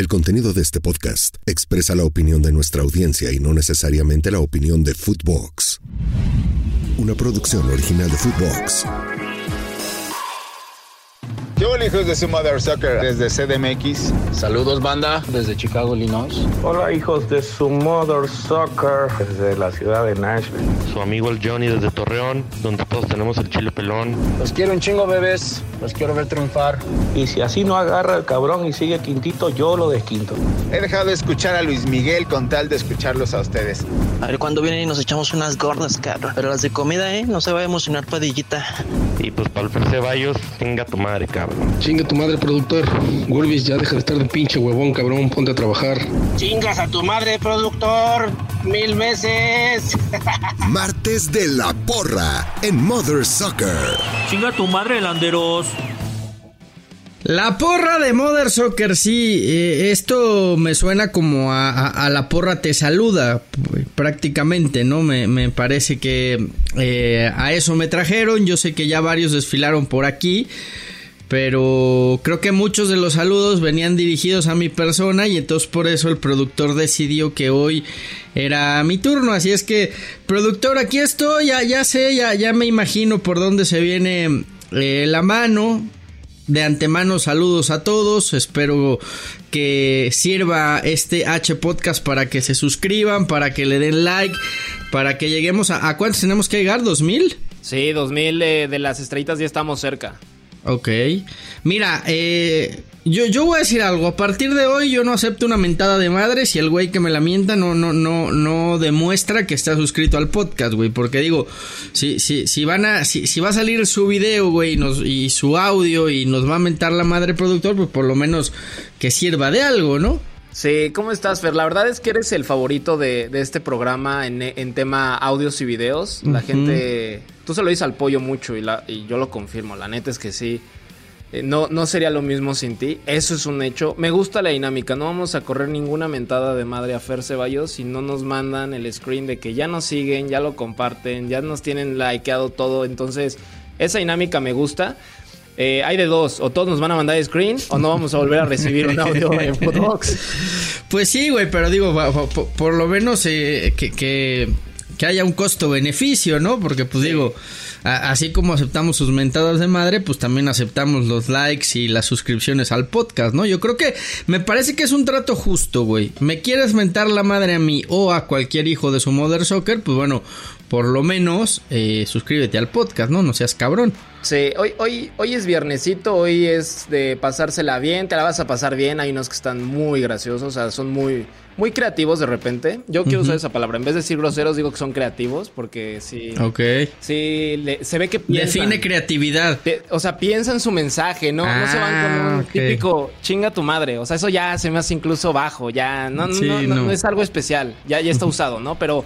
El contenido de este podcast expresa la opinión de nuestra audiencia y no necesariamente la opinión de Footbox. Una producción original de Footbox. Hijos de su Mother Soccer desde CDMX. Saludos banda desde Chicago, Illinois. Hola hijos de su Mother Soccer desde la ciudad de Nashville. Su amigo el Johnny desde Torreón, donde todos tenemos el chile pelón. Los quiero un chingo bebés, los quiero ver triunfar. Y si así no agarra el cabrón y sigue quintito, yo lo desquinto. He dejado de escuchar a Luis Miguel con tal de escucharlos a ustedes. A ver cuándo vienen y nos echamos unas gordas, cabrón. Pero las de comida, ¿eh? No se va a emocionar padillita. Y pues para el Ceballos, tenga tu madre, cabrón. Chinga tu madre, productor. Wolvis, ya deja de estar de pinche huevón, cabrón. Ponte a trabajar. Chingas a tu madre, productor. Mil veces. Martes de la porra en Mother Soccer. Chinga tu madre, Landeros. La porra de Mother Soccer, sí, eh, esto me suena como a, la porra te saluda, prácticamente, ¿no? Me, me parece que eh, a eso me trajeron, yo sé que ya varios desfilaron por aquí, pero creo que muchos de los saludos venían dirigidos a mi persona y entonces por eso el productor decidió que hoy era mi turno. Así es que, productor, aquí estoy, ya, ya sé, ya, ya me imagino por dónde se viene eh, la mano. De antemano saludos a todos, espero que sirva este H podcast para que se suscriban, para que le den like, para que lleguemos a... ¿A cuántos tenemos que llegar? ¿2000? Sí, 2000 eh, de las estrellitas ya estamos cerca. Ok. Mira, eh, yo, yo voy a decir algo. A partir de hoy yo no acepto una mentada de madre si el güey que me la mienta no, no, no, no demuestra que está suscrito al podcast, güey. Porque digo, si, si, si van a, si, si va a salir su video, güey, y, su audio y nos va a mentar la madre productor, pues por lo menos que sirva de algo, ¿no? Sí, ¿cómo estás, Fer? La verdad es que eres el favorito de, este programa en, tema audios y videos. La gente Tú se lo dices al pollo mucho y, la, y yo lo confirmo. La neta es que sí. Eh, no, no sería lo mismo sin ti. Eso es un hecho. Me gusta la dinámica. No vamos a correr ninguna mentada de madre a Fer Ceballos si no nos mandan el screen de que ya nos siguen, ya lo comparten, ya nos tienen likeado todo. Entonces, esa dinámica me gusta. Eh, hay de dos, o todos nos van a mandar screen o no vamos a volver a recibir un audio en Footbox. Pues sí, güey, pero digo, por, lo menos eh, que que haya un costo-beneficio, ¿no? Porque pues digo, así como aceptamos sus mentadas de madre, pues también aceptamos los likes y las suscripciones al podcast, ¿no? Yo creo que me parece que es un trato justo, güey. ¿Me quieres mentar la madre a mí o a cualquier hijo de su Mother Soccer? Pues bueno, por lo menos eh, suscríbete al podcast, ¿no? No seas cabrón. Sí, hoy, hoy, hoy es viernesito, hoy es de pasársela bien, te la vas a pasar bien. Hay unos que están muy graciosos, o sea, son muy, muy creativos de repente. Yo quiero usar esa palabra. En vez de decir groseros, digo que son creativos, porque sí. Ok. Sí, se ve que piensan. Define creatividad. o sea, piensan su mensaje, ¿no? no se van con un ah, típico chinga tu madre. O sea, eso ya se me hace incluso bajo. Ya no, no, no, es algo especial. Ya, ya está usado, ¿no? Pero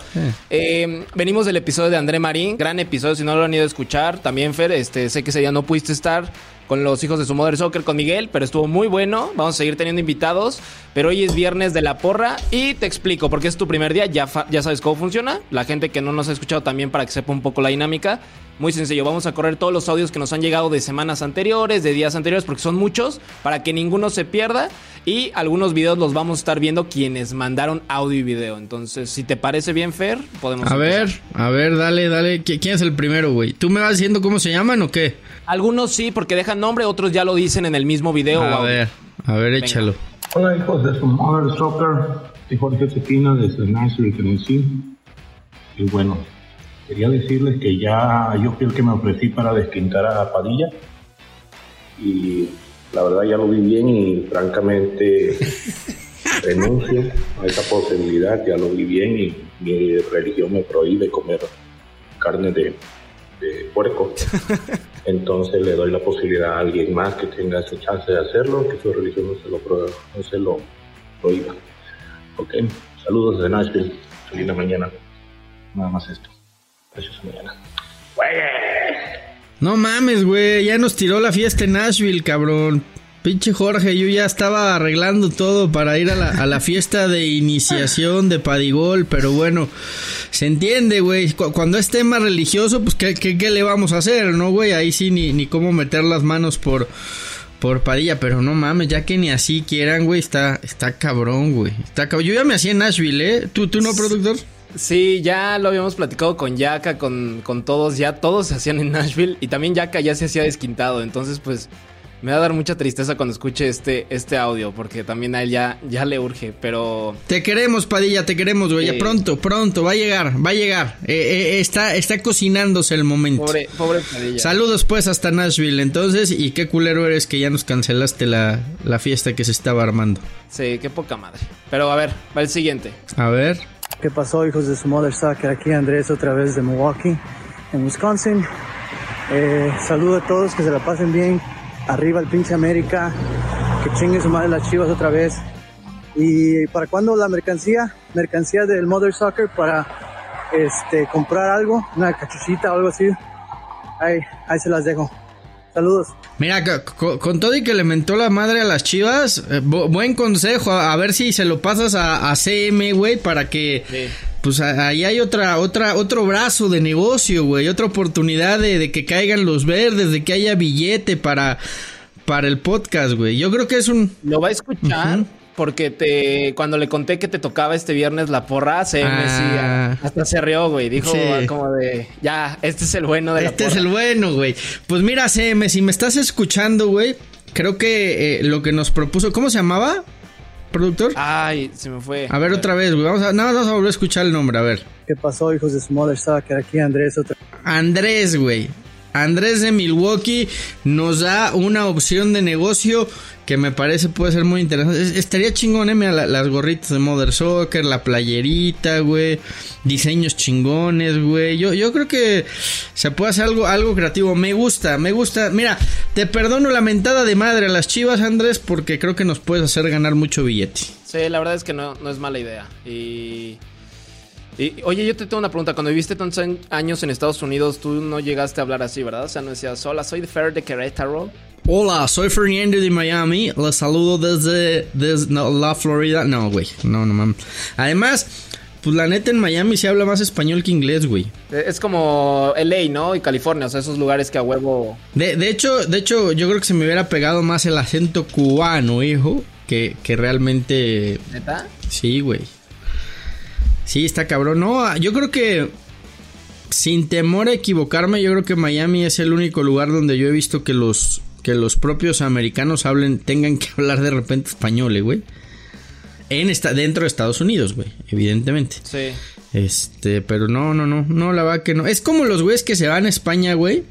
eh, venimos del episodio de André Marín. Gran episodio, si no lo han ido a escuchar. También, Fer, este, sé que ese día no pudiste estar con los hijos de su Mother Soccer con Miguel, pero estuvo muy bueno. Vamos a seguir teniendo invitados, pero hoy es viernes de la porra y te explico, porque es tu primer día, ya, ya sabes cómo funciona. La gente que no nos ha escuchado también para que sepa un poco la dinámica. Muy sencillo, vamos a correr todos los audios que nos han llegado de semanas anteriores, de días anteriores, porque son muchos, para que ninguno se pierda. Y algunos videos los vamos a estar viendo quienes mandaron audio y video. Entonces, si te parece bien, Fer, podemos. A ver, a ver, dale, dale. ¿Quién es el primero, güey? ¿Tú me vas diciendo cómo se llaman o qué? Algunos sí, porque dejan nombre, otros ya lo dicen en el mismo video. A ver, a ver, échalo. Hola, hijos de su Mother Soccer. Soy Jorge Cepina desde Nashville, Tennessee. Y bueno, quería decirles que ya yo fui el que me ofrecí para desquintar a Padilla. Y la verdad ya lo vi bien y francamente renuncio a esa posibilidad. Ya lo vi bien y mi religión me prohíbe comer carne de, de puerco. Entonces le doy la posibilidad a alguien más que tenga esa chance de hacerlo, que su religión no se lo, no se lo prohíba. Ok, saludos de Nashville. Feliz mañana. Nada más esto. No mames, güey, ya nos tiró la fiesta en Nashville, cabrón. Pinche Jorge, yo ya estaba arreglando todo para ir a la, fiesta de iniciación de Padigol, pero bueno, se entiende, güey. Cuando es tema religioso, pues ¿qué, qué, le vamos a hacer, no, güey? Ahí sí ni, ni cómo meter las manos por, por Padilla, pero no mames, ya que ni así quieran, güey, está, está cabrón, güey. Está cabrón. Yo ya me hacía en Nashville, ¿eh? ¿Tú, tú no, productor? Sí, ya lo habíamos platicado con Yaka, con, con todos, ya todos se hacían en Nashville y también Yaka ya se hacía desquintado, entonces pues me va a dar mucha tristeza cuando escuche este, este audio, porque también a él ya, ya le urge, pero... Te queremos, Padilla, te queremos, güey. Pronto, pronto, va a llegar, va a llegar. Eh, eh, está, está cocinándose el momento. Pobre, pobre Padilla. Saludos pues hasta Nashville, entonces, y qué culero eres que ya nos cancelaste la, la fiesta que se estaba armando. Sí, qué poca madre. Pero a ver, va el siguiente. A ver. ¿Qué pasó, hijos de su Mother Soccer? Aquí Andrés otra vez de Milwaukee, en Wisconsin. Eh, saludo a todos, que se la pasen bien Arriba el pinche América. Que chingue su madre las chivas otra vez. ¿Y para cuándo la mercancía? Mercancía del Mother Soccer para este, comprar algo, una cachuchita o algo así. Ahí, ahí se las dejo. Saludos. Mira, con, todo y que le mentó la madre a las chivas, eh, buen consejo. A, ver si se lo pasas a, CM, güey, para que. Pues ahí hay otra, otra, otro brazo de negocio, güey. Otra oportunidad de, que caigan los verdes, de que haya billete para, para el podcast, güey. Yo creo que es un. Lo va a escuchar porque te cuando le conté que te tocaba este viernes la porra, se ah. hasta se rió, güey. Dijo como de, ya, este es el bueno de la Este es el bueno, güey. Pues mira, CM, si me estás escuchando, güey, creo que eh, lo que nos propuso, ¿cómo se llamaba? Productor. Ay, se me fue. A ver, otra vez, güey. Vamos a, nada, vamos a volver a escuchar el nombre, a ver. ¿Qué pasó, hijos de Smother Soccer? Aquí Andrés otra. Andrés, güey. Andrés de Milwaukee nos da una opción de negocio que me parece puede ser muy interesante. estaría chingón, eh, las gorritas de Mother Soccer, la playerita, güey, diseños chingones, güey. Yo, yo creo que se puede hacer algo, algo creativo. Me gusta, me gusta. Mira, te perdono la mentada de madre a las chivas, Andrés, porque creo que nos puedes hacer ganar mucho billete. Sí, la verdad es que no, no es mala idea. Y oye, yo te tengo una pregunta. Cuando viviste tantos años en Estados Unidos, tú no llegaste a hablar así, ¿verdad? O sea, no decías, hola, soy de Fer de Querétaro. Hola, soy Fernando de Miami. Les saludo desde, desde la Florida. No, güey. No, no mames. Además, pues la neta en Miami se habla más español que inglés, güey. Eh, es como LA, ¿no? Y California, o sea, esos lugares que a huevo. De, de hecho, de hecho, yo creo que se me hubiera pegado más el acento cubano, hijo, que, que realmente. ¿Neta? Sí, güey. Sí, está cabrón. No, yo creo que sin temor a equivocarme, yo creo que Miami es el único lugar donde yo he visto que los que los propios americanos hablen tengan que hablar de repente español, eh, güey. En esta, dentro de Estados Unidos, güey, evidentemente. Sí. Este, pero no, no, no, no, la verdad que no. Es como los güeyes que se van a España, güey,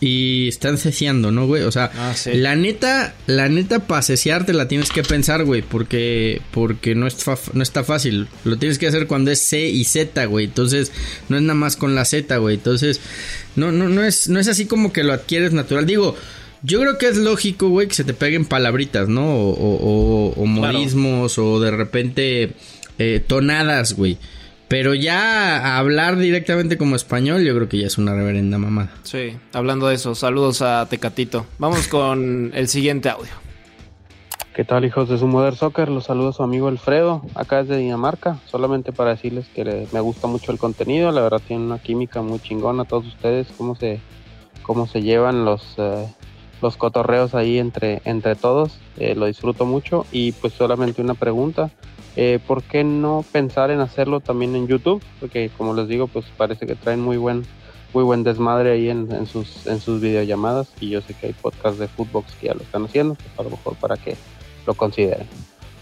y están ceciando, ¿no, güey? O sea, ah, la neta, la neta, para ceciarte la tienes que pensar, güey, porque, porque no, es no está fácil. Lo tienes que hacer cuando es C y Z, güey. Entonces, no es nada más con la Z, güey. Entonces, no, no, no es, no es así como que lo adquieres natural. Digo, yo creo que es lógico, güey, que se te peguen palabritas, ¿no? O, o, modismos, o de repente eh, tonadas, güey. Pero ya hablar directamente como español, yo creo que ya es una reverenda mamada. Sí, hablando de eso, saludos a Tecatito. Vamos con el siguiente audio. ¿Qué tal, hijos de su Mother Soccer? Los saludo a su amigo Alfredo, acá desde Dinamarca. Solamente para decirles que me gusta mucho el contenido, la verdad tiene una química muy chingona a todos ustedes, cómo se, cómo se llevan los, eh, los cotorreos ahí entre, entre todos. Eh, lo disfruto mucho y pues solamente una pregunta. Eh, ¿Por qué no pensar en hacerlo también en YouTube? Porque como les digo, pues parece que traen muy buen, muy buen desmadre ahí en, sus, en sus videollamadas y yo sé que hay podcasts de Footbox que ya lo están haciendo, pues a lo mejor para que lo consideren.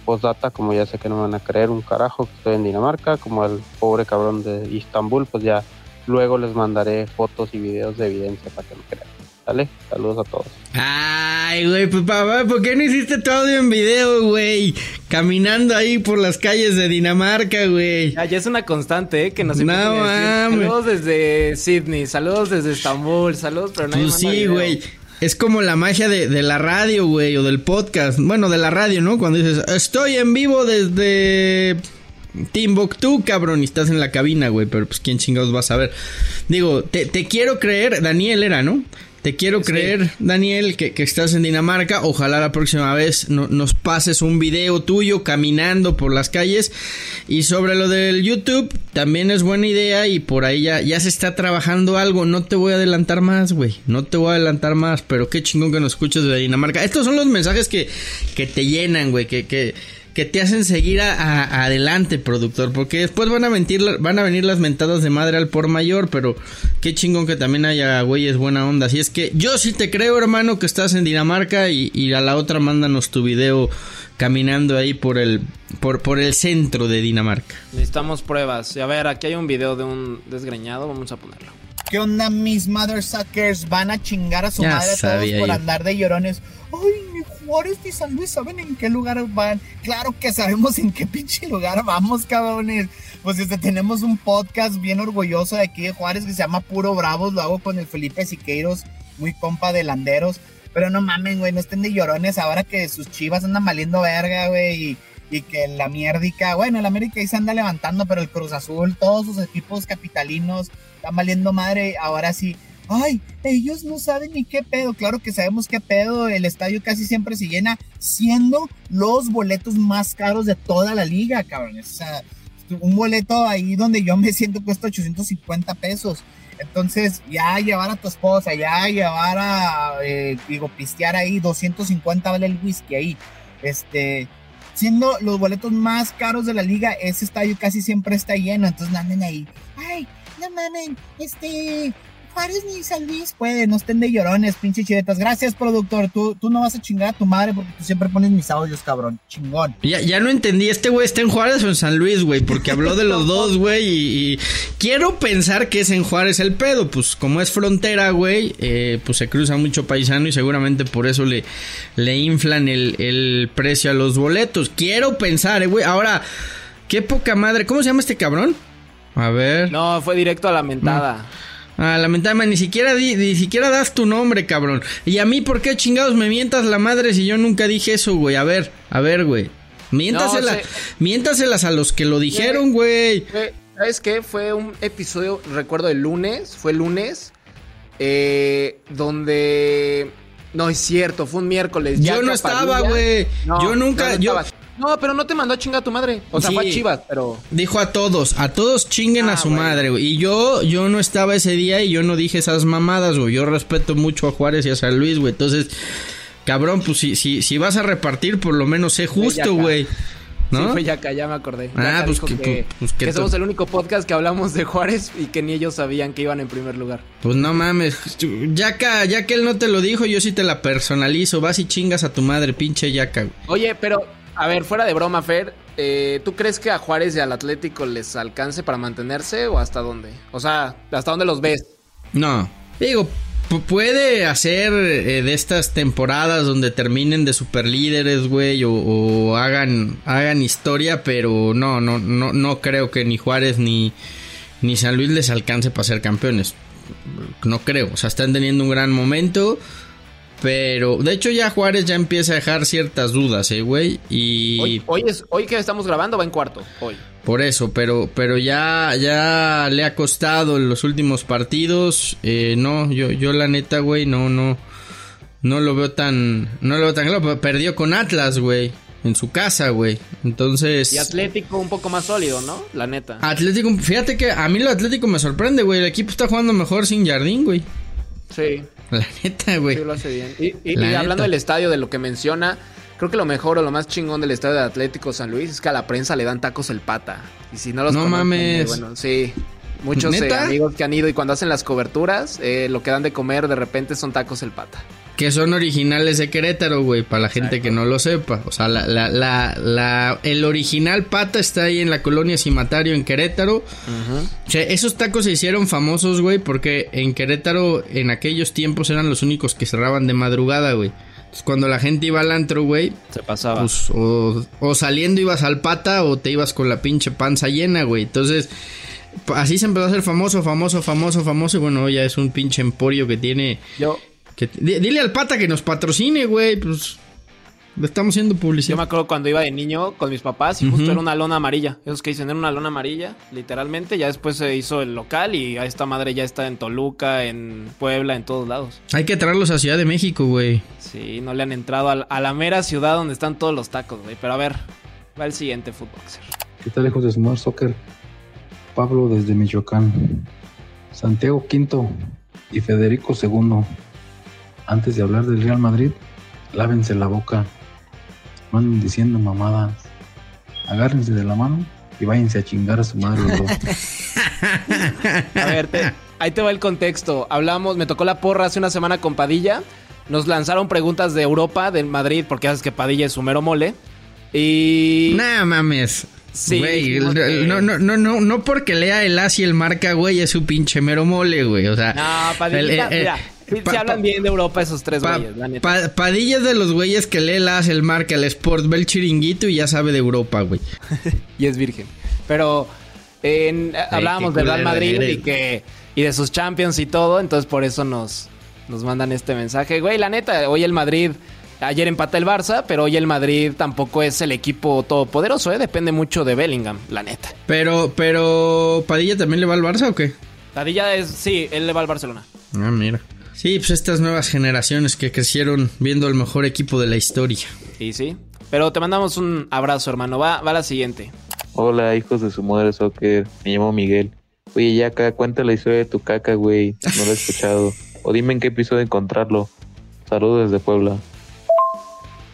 Postdata, como ya sé que no me van a creer un carajo que estoy en Dinamarca, como el pobre cabrón de Istambul, pues ya luego les mandaré fotos y videos de evidencia para que me crean. ¿Sale? Saludos a todos. Ay, güey, pues papá, ¿por qué no hiciste tu audio en video, güey? Caminando ahí por las calles de Dinamarca, güey. Ya, ya es una constante, ¿eh? Que nos no, Saludos desde Sydney, saludos desde Estambul, saludos, pero no Pues sí, güey. Es como la magia de, de la radio, güey, o del podcast. Bueno, de la radio, ¿no? Cuando dices, estoy en vivo desde Timbuktu, cabrón, y estás en la cabina, güey, pero pues quién chingados vas a ver. Digo, te, te quiero creer, Daniel era, ¿no? Te quiero creer, Daniel, que, estás en Dinamarca. Ojalá la próxima vez nos pases un video tuyo caminando por las calles. Y sobre lo del YouTube, también es buena idea y por ahí ya, ya se está trabajando algo. No te voy a adelantar más, güey. No te voy a adelantar más, pero qué chingón que nos escuches de Dinamarca. Estos son los mensajes que, que te llenan, güey, que... que que te hacen seguir a, adelante, productor, porque después van a mentir, van a venir las mentadas de madre al por mayor, pero qué chingón que también haya güeyes buena onda. Así es que yo sí te creo, hermano, que estás en Dinamarca y, a la otra mándanos tu video caminando ahí por el por, por el centro de Dinamarca. Necesitamos pruebas. Y a ver, aquí hay un video de un desgreñado, vamos a ponerlo. ¿Qué onda mis mother suckers? Van a chingar a su madre todos por andar de llorones. Ay, Juárez y San Luis saben en qué lugar van. Claro que sabemos en qué pinche lugar vamos, cabrones. Pues este, tenemos un podcast bien orgulloso de aquí de Juárez que se llama Puro Bravos. Lo hago con el Felipe Siqueiros, muy compa de landeros. Pero no mamen, güey, no estén de llorones ahora que sus chivas andan valiendo verga, güey. Y, que la mierdica, bueno, el América ahí se anda levantando, pero el Cruz Azul, todos sus equipos capitalinos están valiendo madre. Ahora sí, ay, ellos no saben ni qué pedo. Claro que sabemos qué pedo. El estadio casi siempre se llena, siendo los boletos más caros de toda la liga, cabrones. O sea, un boleto ahí donde yo me siento cuesta 850 pesos. Entonces, ya llevar a tu esposa, ya llevar a, eh, digo, pistear ahí, 250 vale el whisky ahí. Este, siendo los boletos más caros de la liga, ese estadio casi siempre está lleno. Entonces, anden ahí, ay, no mamen, este, Juárez ni San Luis puede, no estén de llorones, pinche chiretas. Gracias, productor. Tú, tú no vas a chingar a tu madre porque tú siempre pones mis audios, cabrón. Chingón. Ya, ya no entendí, ¿este güey está en Juárez o en San Luis, güey? Porque habló de los dos, güey, y, quiero pensar que es en Juárez el pedo. Pues como es frontera, güey, eh, pues se cruza mucho paisano y seguramente por eso le, le inflan el, el precio a los boletos. Quiero pensar, eh, güey. Ahora, qué poca madre. ¿Cómo se llama este cabrón? A ver. No, fue directo a la mentada. Ah, lamentablemente, ni siquiera, ni siquiera das tu nombre, cabrón. Y a mí, ¿por qué chingados me mientas la madre si yo nunca dije eso, güey? A ver, a ver, güey. Miéntaselas a los que lo dijeron, güey. ¿Sabes qué? Fue un episodio, recuerdo, el lunes, fue el lunes, eh, donde... No es cierto, fue un miércoles. Yo no estaba, güey. yo nunca, yo, no, pero no te mandó a chingar a tu madre. O sea, fue a Chivas, pero. Dijo a todos, a todos chinguen a ah, su madre, güey. Y yo, yo no estaba ese día y yo no dije esas mamadas, güey. Yo respeto mucho a Juárez y a San Luis, güey. Entonces, cabrón, pues si, si, si vas a repartir, por lo menos sé justo, güey. ¿No? Sí, fue Yaka, ya me acordé. Ah, pues, que, pues, que, somos el único podcast que hablamos de Juárez y que ni ellos sabían que iban en primer lugar. Pues no mames. Yaka, ya que él no te lo dijo, yo sí te la personalizo. Vas y chingas a tu madre, pinche Yaka. Oye, pero a ver, fuera de broma, Fer, eh, ¿tú crees que a Juárez y al Atlético les alcance para mantenerse o hasta dónde? O sea, ¿hasta dónde los ves? No, digo, puede hacer eh, de estas temporadas donde terminen de superlíderes, güey, o, hagan, hagan historia, pero no, no, no, no creo que ni Juárez ni, ni San Luis les alcance para ser campeones. No creo, o sea, están teniendo un gran momento. Pero, de hecho, ya Juárez ya empieza a dejar ciertas dudas, eh, güey. Y. Hoy, es, hoy que estamos grabando va en cuarto, hoy. Por eso, pero, pero ya, ya le ha costado en los últimos partidos. Eh, no, yo, yo la neta, güey, no, no. No lo veo tan. No lo veo tan claro. Perdió con Atlas, güey. En su casa, güey. Entonces. Y Atlético un poco más sólido, ¿no? La neta. Atlético, fíjate que a mí lo Atlético me sorprende, güey. El equipo está jugando mejor sin Jardín, güey. Sí. La neta, güey. Sí, lo hace bien. Y, hablando del estadio, de lo que menciona, creo que lo mejor o lo más chingón del estadio de Atlético San Luis es que a la prensa le dan tacos el pata. Y si no los No mames. Bueno, sí. Muchos eh, amigos que han ido y cuando hacen las coberturas, eh, lo que dan de comer de repente son tacos el pata. Que son originales de Querétaro, güey, para la gente que no lo sepa. O sea, la, la, la, el original pata está ahí en la colonia Cimatario en Querétaro. O sea, esos tacos se hicieron famosos, güey, porque en Querétaro en aquellos tiempos eran los únicos que cerraban de madrugada, güey. Entonces, cuando la gente iba al antro, güey, se pasaba. Pues, o, o saliendo ibas al pata o te ibas con la pinche panza llena, güey. Entonces, así se empezó a hacer famoso, famoso, famoso, famoso. Y bueno, ya es un pinche emporio que tiene. Yo, dile al pata que nos patrocine, güey. Pues. estamos haciendo publicidad. Yo me acuerdo cuando iba de niño con mis papás y justo era una lona amarilla. Esos que dicen era una lona amarilla, literalmente. Ya después se hizo el local y a esta madre ya está en Toluca, en Puebla, en todos lados. Hay que traerlos a Ciudad de México, güey. Sí, no le han entrado a, la mera ciudad donde están todos los tacos, güey. Pero a ver, va el siguiente Footboxer. ¿Qué tal, hijos de Smart Soccer? Pablo desde Michoacán. Santiago V y Federico II. Antes de hablar del Real Madrid, lávense la boca. Van diciendo mamadas. Agárrense de la mano y váyanse a chingar a su madre a ver, ahí te va el contexto. Hablamos, me tocó la porra hace una semana con Padilla. Nos lanzaron preguntas de Europa, del Madrid, porque sabes que Padilla es su mero mole. Y. Nah, mames. Sí. Güey, no, no, no, no, no porque lea el as y el marca, güey, es su pinche mero mole, güey. O sea. No, Padilla, eh, mira. Si hablan bien de Europa esos tres güeyes, la neta. Padilla es de los güeyes que lee el as, el marca, el sport, ve el chiringuito y ya sabe de Europa, güey. y es virgen. Pero hablábamos del Real Madrid y que y de sus champions y todo, entonces por eso nos, nos mandan este mensaje. Güey, la neta, hoy el Madrid Ayer empata el Barça, pero hoy el Madrid tampoco es el equipo todopoderoso, ¿eh? Depende mucho de Bellingham, la neta. Pero, pero, ¿Padilla también le va al Barça o qué? Padilla es, sí, él le va al Barcelona. Ah, mira. Sí, pues estas nuevas generaciones que crecieron viendo el mejor equipo de la historia. Sí, sí. Pero te mandamos un abrazo, hermano. Va, va la siguiente. Hola, hijos de su madre soccer. Me llamo Miguel. Oye, ya acá, cuenta la historia de tu caca, güey. No lo he escuchado. o dime en qué episodio encontrarlo. Saludos desde Puebla.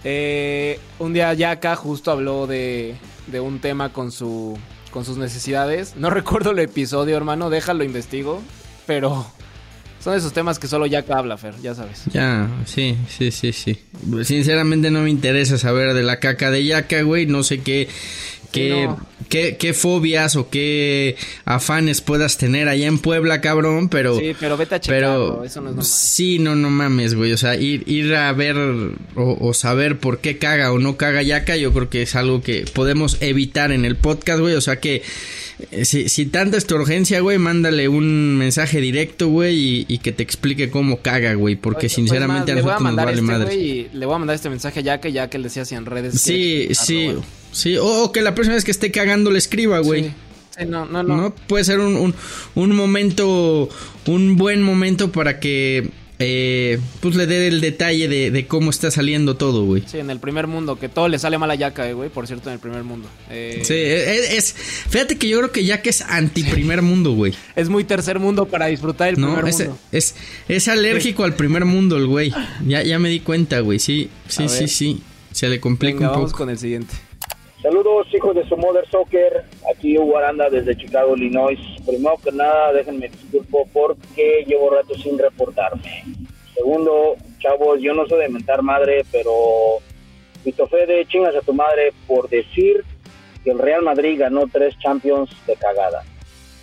Eh, un día Yaka justo habló de, de un tema con, su, con sus necesidades. No recuerdo el episodio, hermano, déjalo investigo. Pero son esos temas que solo Yaka habla, Fer, ya sabes. Ya, sí, sí, sí, sí. Sinceramente no me interesa saber de la caca de Yaka, güey. No sé qué, qué, qué, fobias o qué afanes puedas tener allá en Puebla, cabrón, pero... Sí, pero vete a checarlo, eso no es normal. Sí, no, no mames, güey, o sea, ir, ir a ver o, saber por qué caga o no caga yaca, yo creo que es algo que podemos evitar en el podcast, güey, o sea que... Eh, si, si, tanta es tu urgencia, güey, mándale un mensaje directo, güey, y, que te explique cómo caga, güey, porque pues sinceramente a nosotros nos vale este, madre. le voy a mandar este mensaje ya que ya que le decía así en redes. Sí, sí. Sí, o, que la próxima vez que esté cagando le escriba, güey. Sí. no, no, no, no. Puede ser un, un, momento, un buen momento para que eh, pues le dé el detalle de, cómo está saliendo todo, güey. Sí, en el primer mundo, que todo le sale mal a Yaka, eh, güey, por cierto, en el primer mundo. Eh, sí, es, fíjate que yo creo que Yaka es anti primer mundo, güey. Es muy tercer mundo para disfrutar el primer mundo. Es, es alérgico al primer mundo el güey. Ya, ya me di cuenta, güey, sí, sí, sí, sí. Se le complica un poco. Vamos con el siguiente. Saludos hijos de su Mother Soccer, aquí Hugo Aranda desde Chicago, Illinois. Primero que nada, déjenme disculpo porque llevo rato sin reportarme. Segundo, chavos, yo no soy de mentar madre, pero Vito Fede, chingas a tu madre por decir que el Real Madrid ganó tres Champions de cagada.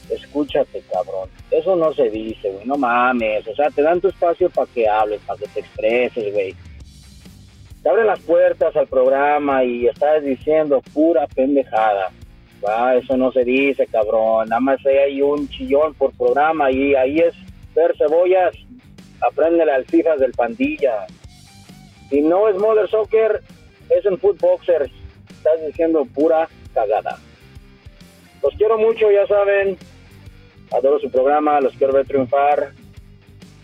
Escúchate, cabrón. Eso no se dice, güey. No mames. O sea, te dan tu espacio para que hables, para que te expreses, güey te abren las puertas al programa y estás diciendo pura pendejada. Va, eso no se dice, cabrón. Nada más hay un chillón por programa y ahí es ver cebollas. Apréndele al fijas del pandilla. Si no es Mother Soccer, es en Footboxers. Estás diciendo pura cagada. Los quiero mucho, ya saben. Adoro su programa, los quiero ver triunfar.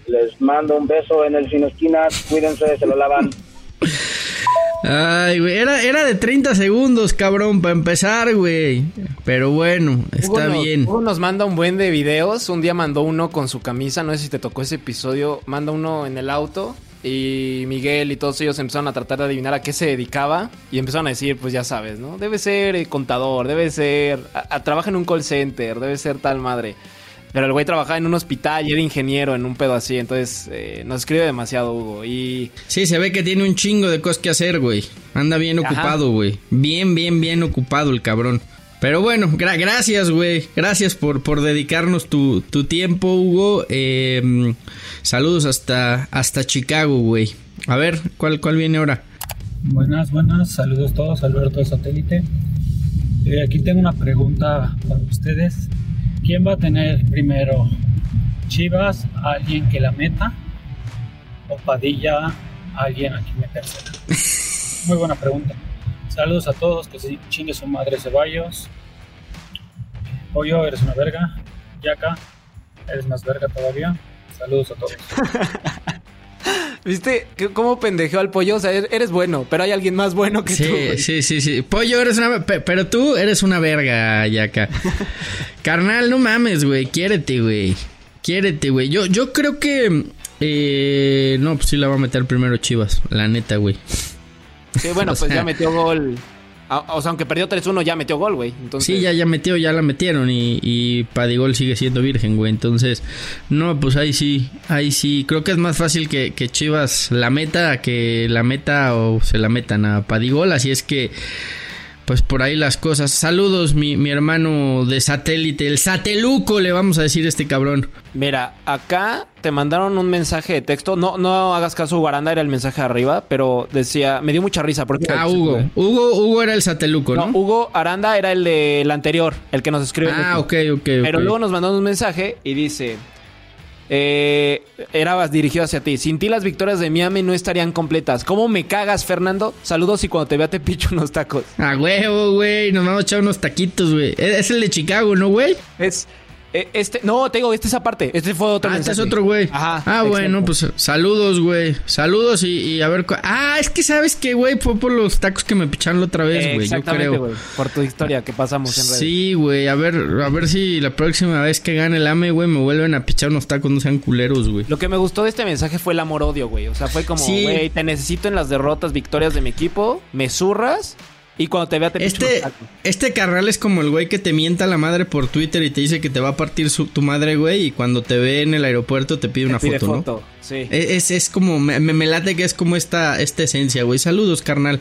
Les mando un beso en el Cine Esquinas. Cuídense, se lo lavan. Ay, güey, era, era de 30 segundos, cabrón, para empezar, güey. Pero bueno, está bien. Hugo nos manda un buen de videos. Un día mandó uno con su camisa, no sé si te tocó ese episodio. Manda uno en el auto y Miguel y todos ellos empezaron a tratar de adivinar a qué se dedicaba y empezaron a decir, pues ya sabes, ¿no? Debe ser eh, contador, debe ser, trabaja en un call center, debe ser tal madre. Pero el güey trabajaba en un hospital y era ingeniero en un pedo así. Entonces eh, nos escribe demasiado, Hugo. Y. Sí, se ve que tiene un chingo de cosas que hacer, güey. Anda bien ocupado, güey. Bien, bien, bien ocupado el cabrón. Pero bueno, gracias, güey. Gracias por, por dedicarnos tu, tiempo, Hugo. Em, saludos hasta, hasta Chicago, güey. A ver, ¿cuál, ¿cuál viene ahora? Buenas, buenas. Saludos todos. Alberto de Satélite. Eh, aquí tengo una pregunta para ustedes. ¿Quién va a tener primero? Chivas, alguien que la meta, o Padilla, alguien a quien meterse. muy buena pregunta. Saludos a todos, que se chingue su madre Ceballos. Pollo, eres una verga. Yaka, eres más verga todavía. Saludos a todos. ¿Viste cómo pendejeó al pollo? O sea, eres bueno, pero hay alguien más bueno que sí, tú. Sí, sí, sí. Pollo, eres una. Pero tú eres una verga, Yaka. Carnal, no mames, güey. Quiérete, güey. Quiérete, güey. Yo, yo creo que. Eh, no, pues sí la va a meter primero Chivas. La neta, güey. Sí, bueno, pues ya metió gol. O sea, aunque perdió 3-1, ya metió gol, güey. Sí, ya, ya metió, ya la metieron. Y, y Padigol sigue siendo virgen, güey. Entonces, no, pues ahí sí, ahí sí. Creo que es más fácil que, que Chivas la meta que la meta o se la metan a Padigol. Así es que pues por ahí las cosas. Saludos, mi, mi, hermano de satélite, el sateluco, le vamos a decir a este cabrón. Mira, acá te mandaron un mensaje de texto. No, no hagas caso, Guaranda era el mensaje arriba, pero decía, me dio mucha risa. Porque ah, Hugo. Hugo. Hugo era el sateluco, ¿no? No, Hugo Aranda era el del anterior, el que nos escribe. Ah, ok, ok. Pero luego nos mandó un mensaje y dice. Eh, era dirigido hacia ti. Sin ti las victorias de Miami no estarían completas. ¿Cómo me cagas, Fernando? Saludos y cuando te vea te picho unos tacos. Ah, huevo, güey. Nos vamos a echar unos taquitos, güey. Es el de Chicago, ¿no, güey? Es... Eh, este, no, te digo, este es aparte. Este fue otro Ah, este es otro güey. Ajá. Ah, bueno, pues saludos, güey. Saludos y, a ver. Ah, es que sabes que, güey, fue por los tacos que me picharon la otra vez, güey. Yo creo. Por tu historia que pasamos en redes. Sí, güey. A ver, a ver si la próxima vez que gane el AME, güey, me vuelven a pichar unos tacos, no sean culeros, güey. Lo que me gustó de este mensaje fue el amor-odio, güey. O sea, fue como, güey, te necesito en las derrotas, victorias de mi equipo. Me zurras. Y cuando te vea te Este, este carnal es como el güey que te mienta la madre por Twitter y te dice que te va a partir tu madre, güey. Y cuando te ve en el aeropuerto te pide una foto, ¿no? Sí. Es, es, como, me, me, late que es como esta, esta esencia, güey. Saludos, carnal.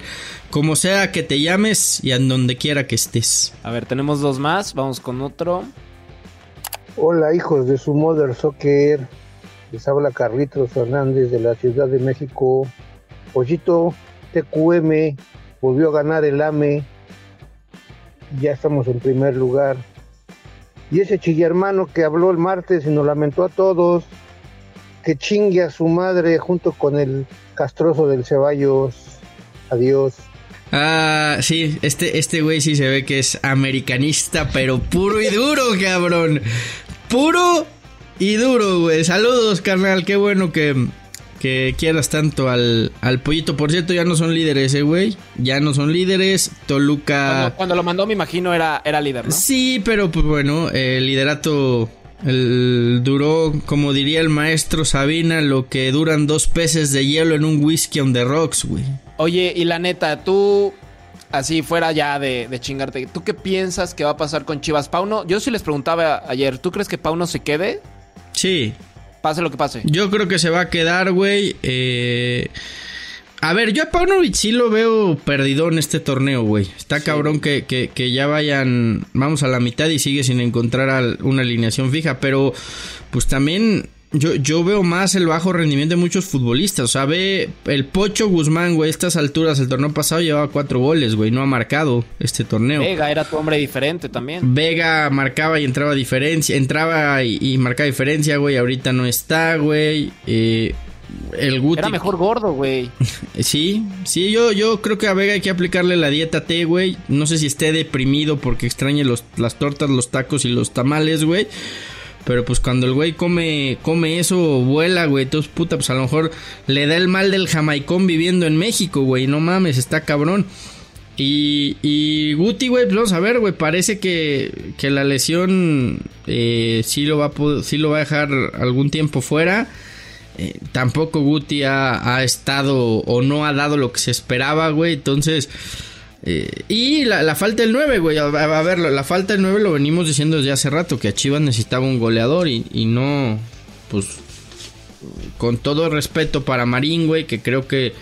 Como sea que te llames y en donde quiera que estés. A ver, tenemos dos más. Vamos con otro. Hola, hijos de su Mother Soccer. Les habla Carlitos Fernández de la Ciudad de México. Pollito, TQM volvió a ganar el AME, ya estamos en primer lugar. Y ese chillermano que habló el martes y nos lamentó a todos, que chingue a su madre junto con el castroso del Ceballos. Adiós. Ah, sí, este, este güey sí se ve que es americanista, pero puro y duro, cabrón. Puro y duro, güey. Saludos, carnal. Qué bueno que, que quieras tanto al, al pollito. Por cierto, ya no son líderes, eh, güey. Ya no son líderes. Toluca. Cuando, lo mandó, me imagino, era, era líder, ¿no? Sí, pero pues bueno, el liderato el, duró, como diría el maestro Sabina, lo que duran dos peces de hielo en un whisky on the rocks, güey. Oye, y la neta, tú así fuera ya de, de, chingarte. ¿Tú qué piensas que va a pasar con Chivas Pauno? Yo sí les preguntaba ayer, ¿tú crees que Pauno se quede? Sí. Pase lo que pase. Yo creo que se va a quedar, güey. Eh, a ver, yo a Paunovic sí lo veo perdido en este torneo, güey. Está cabrón que, que, ya vayan, vamos a la mitad y sigue sin encontrar una alineación fija, pero pues también yo, yo veo más el bajo rendimiento de muchos futbolistas. O sea, ve el Pocho Guzmán, güey, a estas alturas, el torneo pasado llevaba cuatro goles, güey, no ha marcado este torneo. Vega era tu hombre diferente también. Vega marcaba y entraba diferencia, entraba y, marcaba diferencia, güey, ahorita no está, güey. Eh, el Guti. Era mejor gordo, güey. sí, sí, yo, yo creo que a Vega hay que aplicarle la dieta T, güey. No sé si esté deprimido porque extrañe los, las tortas, los tacos y los tamales, güey. Pero pues cuando el güey come, come eso, vuela, güey. Entonces, puta, pues a lo mejor le da el mal del jamaicón viviendo en México, güey. No mames, está cabrón. Y, y Guti, güey, pues vamos a ver, güey. Parece que, que la lesión eh, sí, lo va a, sí lo va a dejar algún tiempo fuera. Eh, tampoco Guti ha, ha, estado o no ha dado lo que se esperaba, güey. Entonces, eh, y la, falta del 9, güey. A, ver, la falta del 9 lo venimos diciendo desde hace rato, que a Chivas necesitaba un goleador y, no, pues, con todo respeto para Marín, güey, que creo que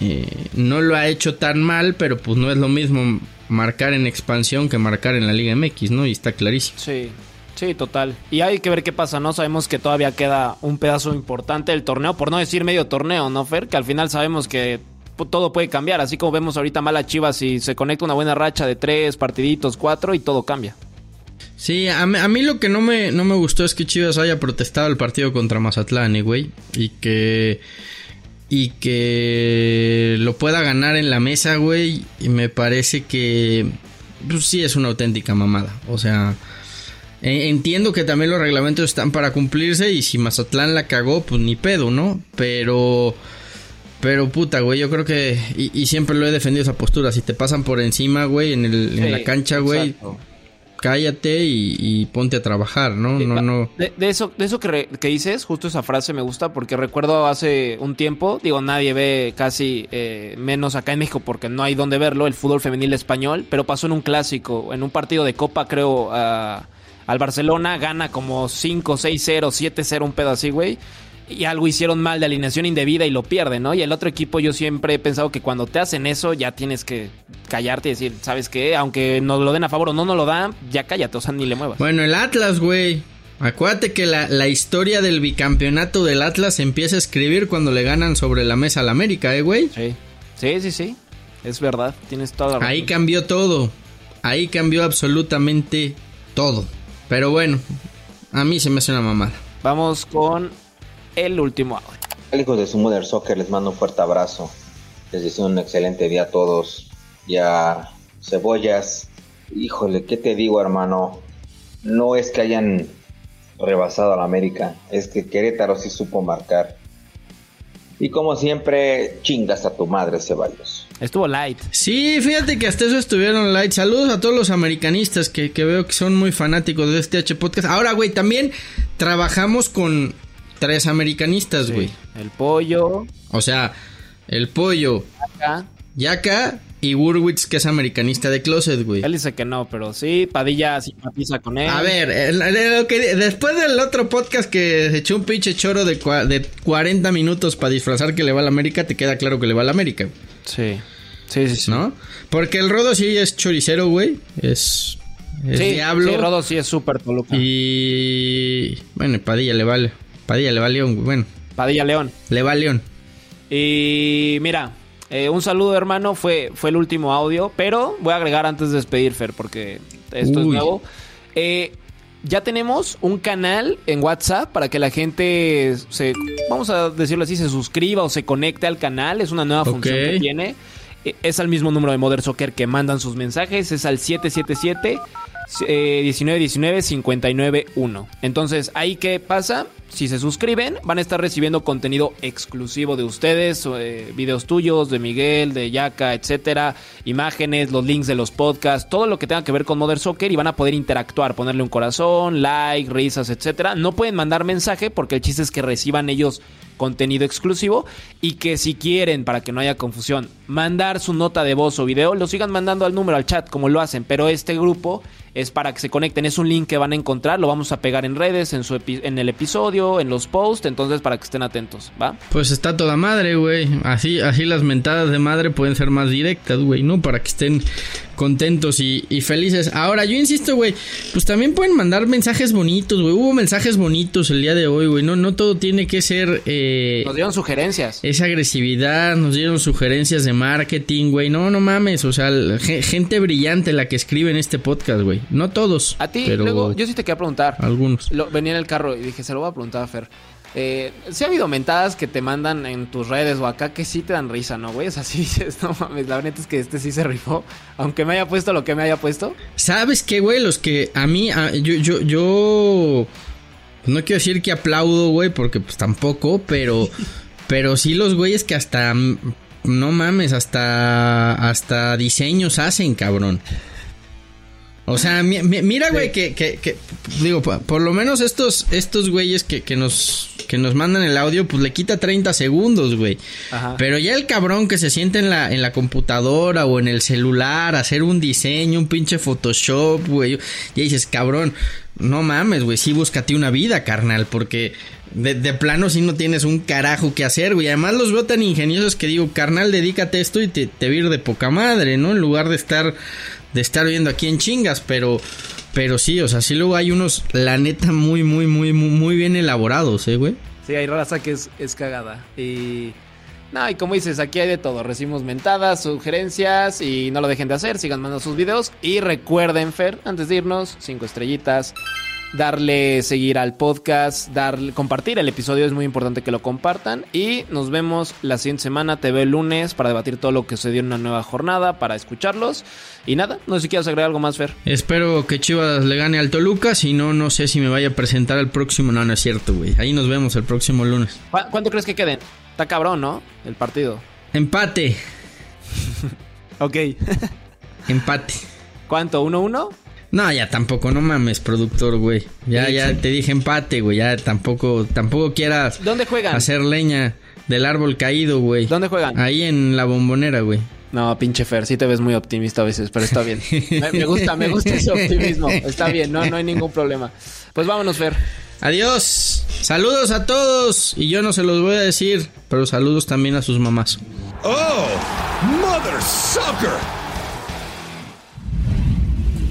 eh, no lo ha hecho tan mal, pero pues no es lo mismo marcar en expansión que marcar en la Liga MX, ¿no? Y está clarísimo. Sí. Sí, total. Y hay que ver qué pasa, ¿no? Sabemos que todavía queda un pedazo importante del torneo, por no decir medio torneo, ¿no, Fer? Que al final sabemos que todo puede cambiar. Así como vemos ahorita mal a Chivas y se conecta una buena racha de tres partiditos, cuatro y todo cambia. Sí, a mí, lo que no me, no me gustó es que Chivas haya protestado el partido contra Mazatlán, güey. Y que. y que lo pueda ganar en la mesa, güey, y me parece que pues sí es una auténtica mamada. O sea, entiendo que también los reglamentos están para cumplirse y si Mazatlán la cagó, pues ni pedo, ¿no? Pero pero puta, güey, yo creo que y, siempre lo he defendido esa postura, si te pasan por encima, güey, en, el, en la cancha, güey, cállate y, ponte a trabajar, ¿no? no, no. De, eso, de eso que, que, dices, justo esa frase me gusta porque recuerdo hace un tiempo, digo, nadie ve casi eh, menos acá en México porque no hay donde verlo, el fútbol femenil español, pero pasó en un clásico, en un partido de Copa, creo, al Barcelona, gana como 5, 6, 0, 7, 0, un pedo así, güey y algo hicieron mal de alineación indebida y lo pierden, ¿no? Y el otro equipo yo siempre he pensado que cuando te hacen eso ya tienes que callarte y decir, ¿sabes qué? Aunque nos lo den a favor o no nos lo dan, ya cállate, o sea, ni le muevas. Bueno, el Atlas, güey. Acuérdate que la, historia del bicampeonato del Atlas empieza a escribir cuando le ganan sobre la mesa al América, ¿eh, güey? Sí, sí, sí, sí. Es verdad, tienes toda la razón. Ahí cambió todo. Ahí cambió absolutamente todo. Pero bueno, a mí se me hace una mamada. Vamos con el último audio. Hijos de su Mother Soccer, les mando un fuerte abrazo. Les deseo un excelente día a todos. Ya, cebollas. Híjole, ¿qué te digo, hermano? No es que hayan rebasado a la América, es que Querétaro sí supo marcar. Y como siempre, chingas a tu madre, Ceballos. Estuvo light. Sí, fíjate que hasta eso estuvieron light. Saludos a todos los americanistas que, veo que son muy fanáticos de este H podcast. Ahora, güey, también trabajamos con tres americanistas, güey. El pollo. O sea, el pollo. Yaka. Yaka y Burwitz, que es americanista de closet, güey. Él dice que no, pero sí, Padilla simpatiza con él. A ver, después del otro podcast que se echó un pinche choro de, de 40 minutos para disfrazar que le va a la América, te queda claro que le va a la América. Sí. Sí, sí, sí. ¿No? Porque el Rodo sí es choricero, güey. Es. Es sí, diablo. Sí, Rodo sí es súper toluca. Y. Bueno, Padilla le vale. Padilla le va a León, bueno. Padilla León. Le va a León. Y mira, eh, un saludo hermano, fue, fue el último audio, pero voy a agregar antes de despedir, Fer, porque esto es nuevo. Eh, ya tenemos un canal en WhatsApp para que la gente se, vamos a decirlo así, se suscriba o se conecte al canal. Es una nueva función que tiene. Eh, es al mismo número de Modern Soccer que mandan sus mensajes. Es al 777 1919 591. Entonces, ¿ahí qué pasa? Si se suscriben, van a estar recibiendo contenido exclusivo de ustedes, eh, videos tuyos, de Miguel, de Yaka, etcétera, imágenes, los links de los podcasts, todo lo que tenga que ver con Modern Soccer y van a poder interactuar, ponerle un corazón, like, risas, etcétera. No pueden mandar mensaje porque el chiste es que reciban ellos contenido exclusivo y que si quieren, para que no haya confusión, mandar su nota de voz o video, lo sigan mandando al número, al chat, como lo hacen, pero este grupo es para que se conecten, es un link que van a encontrar, lo vamos a pegar en redes, en, su en el episodio, en los posts, entonces para que estén atentos, ¿va? Pues está toda madre, güey, así, así las mentadas de madre pueden ser más directas, güey, ¿no? Para que estén contentos y, felices. Ahora, yo insisto, güey, pues también pueden mandar mensajes bonitos, güey, hubo mensajes bonitos el día de hoy, güey, no, no todo tiene que ser... Eh, nos dieron sugerencias. Esa agresividad, nos dieron sugerencias de marketing, güey, no, no mames, o sea, gente brillante la que escribe en este podcast, güey. No todos. A ti, luego, yo sí te quería preguntar. Algunos. venía en el carro y dije, se lo voy a preguntar a Fer. Eh, si ha habido mentadas que te mandan en tus redes o acá que sí te dan risa, ¿no, güey? O sea, sí dices, no mames, la verdad es que este sí se rifó, aunque me haya puesto lo que me haya puesto. ¿Sabes qué, güey? Los que a mí, yo, yo, yo, no quiero decir que aplaudo, güey, porque pues tampoco, pero, pero sí los güeyes que hasta, no mames, hasta, hasta diseños hacen, cabrón. O sea, mira, güey, que, que, que, digo, por lo menos estos, estos güeyes que, que, nos, que nos mandan el audio, pues le quita 30 segundos, güey. Pero ya el cabrón que se siente en la, en la computadora o en el celular, hacer un diseño, un pinche Photoshop, güey. Ya dices, cabrón, no mames, güey, sí búscate una vida, carnal, porque de, de, plano sí no tienes un carajo que hacer, güey. Además los veo tan ingeniosos que digo, carnal, dedícate a esto y te, te vir de poca madre, ¿no? En lugar de estar de estar viendo aquí en chingas, pero pero sí, o sea, sí luego hay unos la neta muy muy muy muy, bien elaborados, eh, güey. Sí, hay raza que es, es cagada y no, y como dices, aquí hay de todo. Recibimos mentadas, sugerencias y no lo dejen de hacer. Sigan mandando sus videos. Y recuerden, Fer, antes de irnos, cinco estrellitas darle seguir al podcast, darle, compartir el episodio, es muy importante que lo compartan. Y nos vemos la siguiente semana, te veo el lunes, para debatir todo lo que sucedió en una nueva jornada, para escucharlos. Y nada, no sé si quieres agregar algo más, Fer. Espero que Chivas le gane al Toluca, si no, no sé si me vaya a presentar el próximo. No, no es cierto, güey. Ahí nos vemos el próximo lunes. ¿Cuánto crees que queden? Está cabrón, ¿no? El partido. Empate. ok. Empate. ¿Cuánto? ¿1-1? No, ya tampoco, no mames, productor, güey. Ya, ya te dije empate, güey. Ya tampoco, tampoco quieras. ¿Dónde juegan? Hacer leña del árbol caído, güey. ¿Dónde juegan? Ahí en la bombonera, güey. No, pinche Fer, sí te ves muy optimista a veces, pero está bien. me, gusta, me gusta ese optimismo. Está bien, no, no hay ningún problema. Pues vámonos, Fer. Adiós. Saludos a todos. Y yo no se los voy a decir, pero saludos también a sus mamás. Oh, Mother Sucker.